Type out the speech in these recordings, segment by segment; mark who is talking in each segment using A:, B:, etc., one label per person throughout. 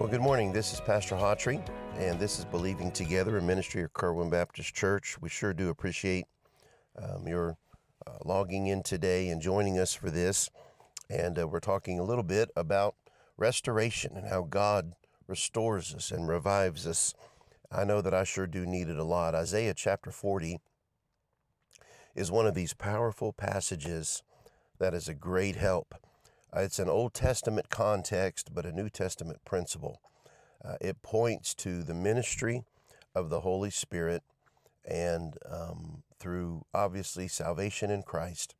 A: Well, good morning. This is Pastor Hawtrey, and this is Believing Together, a ministry of Kerwin Baptist Church. We sure do appreciate um, your uh, logging in today and joining us for this. And uh, we're talking a little bit about restoration and how God restores us and revives us. I know that I sure do need it a lot. Isaiah chapter 40 is one of these powerful passages that is a great help. Uh, it's an Old Testament context, but a New Testament principle. Uh, it points to the ministry of the Holy Spirit and um, through obviously salvation in Christ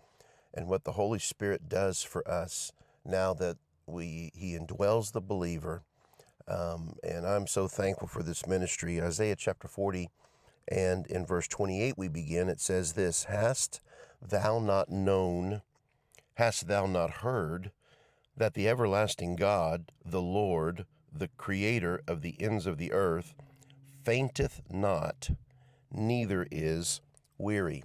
A: and what the Holy Spirit does for us now that we He indwells the believer. Um, and I'm so thankful for this ministry. Isaiah chapter 40 and in verse 28 we begin. It says this Hast thou not known, hast thou not heard, that the everlasting God, the Lord, the Creator of the ends of the earth, fainteth not, neither is weary.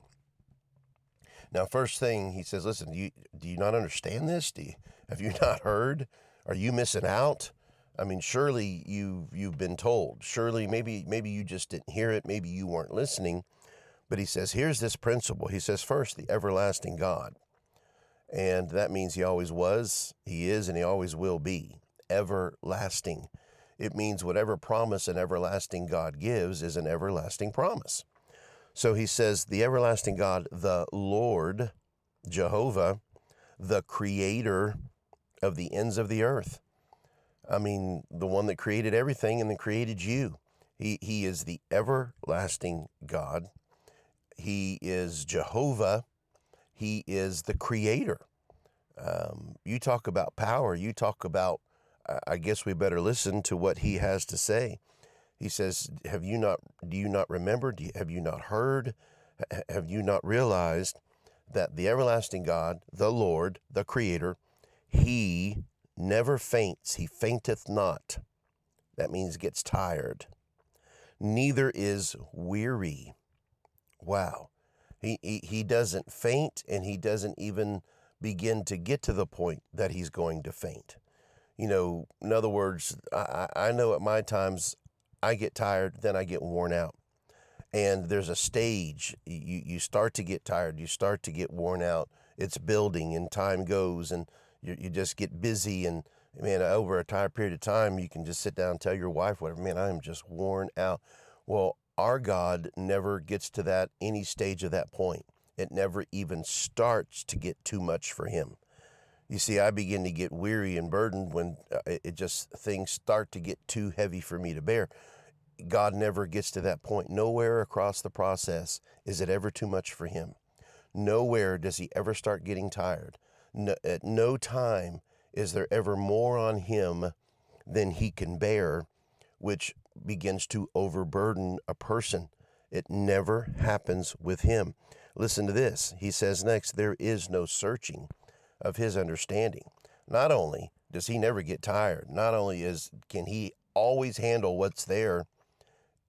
A: Now, first thing he says, listen, do you, do you not understand this? Do you, have you not heard? Are you missing out? I mean, surely you've you've been told. Surely, maybe maybe you just didn't hear it. Maybe you weren't listening. But he says, here's this principle. He says, first, the everlasting God, and that means he always was, he is, and he always will be everlasting. It means whatever promise an everlasting God gives is an everlasting promise. So he says, the everlasting God, the Lord, Jehovah, the creator of the ends of the earth. I mean, the one that created everything and then created you. He, he is the everlasting God. He is Jehovah. He is the creator. Um, you talk about power. You talk about, I guess we better listen to what he has to say. He says, Have you not, do you not remember? You, have you not heard? Have you not realized that the everlasting God, the Lord, the creator, he never faints, he fainteth not. That means gets tired. Neither is weary. Wow. He, he, he doesn't faint and he doesn't even begin to get to the point that he's going to faint. You know, in other words, I, I know at my times I get tired, then I get worn out. And there's a stage, you, you start to get tired, you start to get worn out. It's building and time goes and you, you just get busy and man, over a time period of time, you can just sit down and tell your wife, whatever, man, I am just worn out. Well, our God never gets to that any stage of that point. It never even starts to get too much for him. You see, I begin to get weary and burdened when uh, it just things start to get too heavy for me to bear. God never gets to that point. Nowhere across the process is it ever too much for him. Nowhere does he ever start getting tired. No, at no time is there ever more on him than he can bear, which begins to overburden a person. It never happens with him. Listen to this. He says next, there is no searching of his understanding. Not only does he never get tired, not only is can he always handle what's there,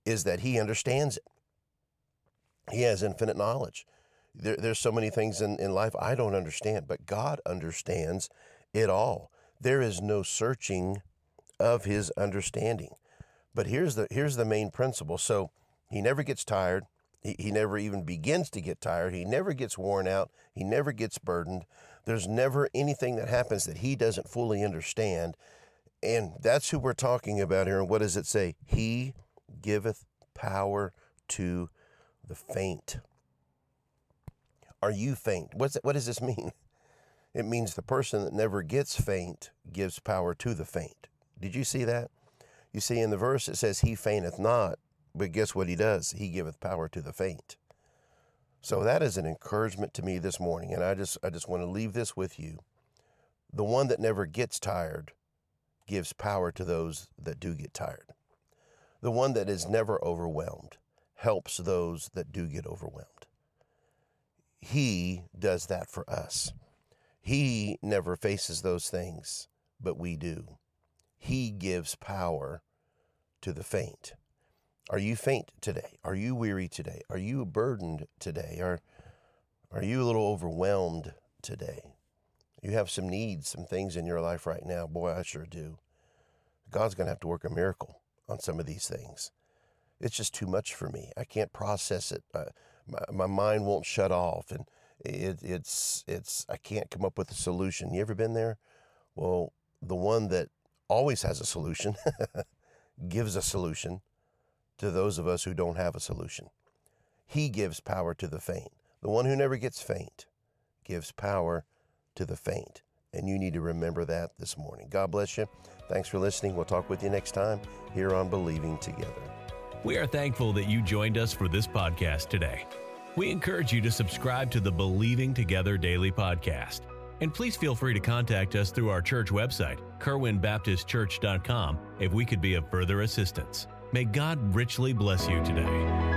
A: is that he understands it. He has infinite knowledge. There, there's so many things in, in life I don't understand, but God understands it all. There is no searching of his understanding. But here's the here's the main principle. So he never gets tired. He, he never even begins to get tired. He never gets worn out. He never gets burdened. There's never anything that happens that he doesn't fully understand. And that's who we're talking about here. And what does it say? He giveth power to the faint. Are you faint? What's what does this mean? It means the person that never gets faint gives power to the faint. Did you see that? You see, in the verse it says, He fainteth not, but guess what He does? He giveth power to the faint. So that is an encouragement to me this morning. And I just, I just want to leave this with you. The one that never gets tired gives power to those that do get tired. The one that is never overwhelmed helps those that do get overwhelmed. He does that for us. He never faces those things, but we do. He gives power to the faint. Are you faint today? Are you weary today? Are you burdened today? Are, are you a little overwhelmed today? You have some needs, some things in your life right now. Boy, I sure do. God's going to have to work a miracle on some of these things. It's just too much for me. I can't process it. Uh, my, my mind won't shut off, and it, it's it's I can't come up with a solution. You ever been there? Well, the one that always has a solution gives a solution to those of us who don't have a solution. He gives power to the faint. The one who never gets faint gives power to the faint. And you need to remember that this morning. God bless you. Thanks for listening. We'll talk with you next time here on Believing Together.
B: We are thankful that you joined us for this podcast today. We encourage you to subscribe to the Believing Together Daily Podcast. And please feel free to contact us through our church website, kerwinbaptistchurch.com, if we could be of further assistance. May God richly bless you today.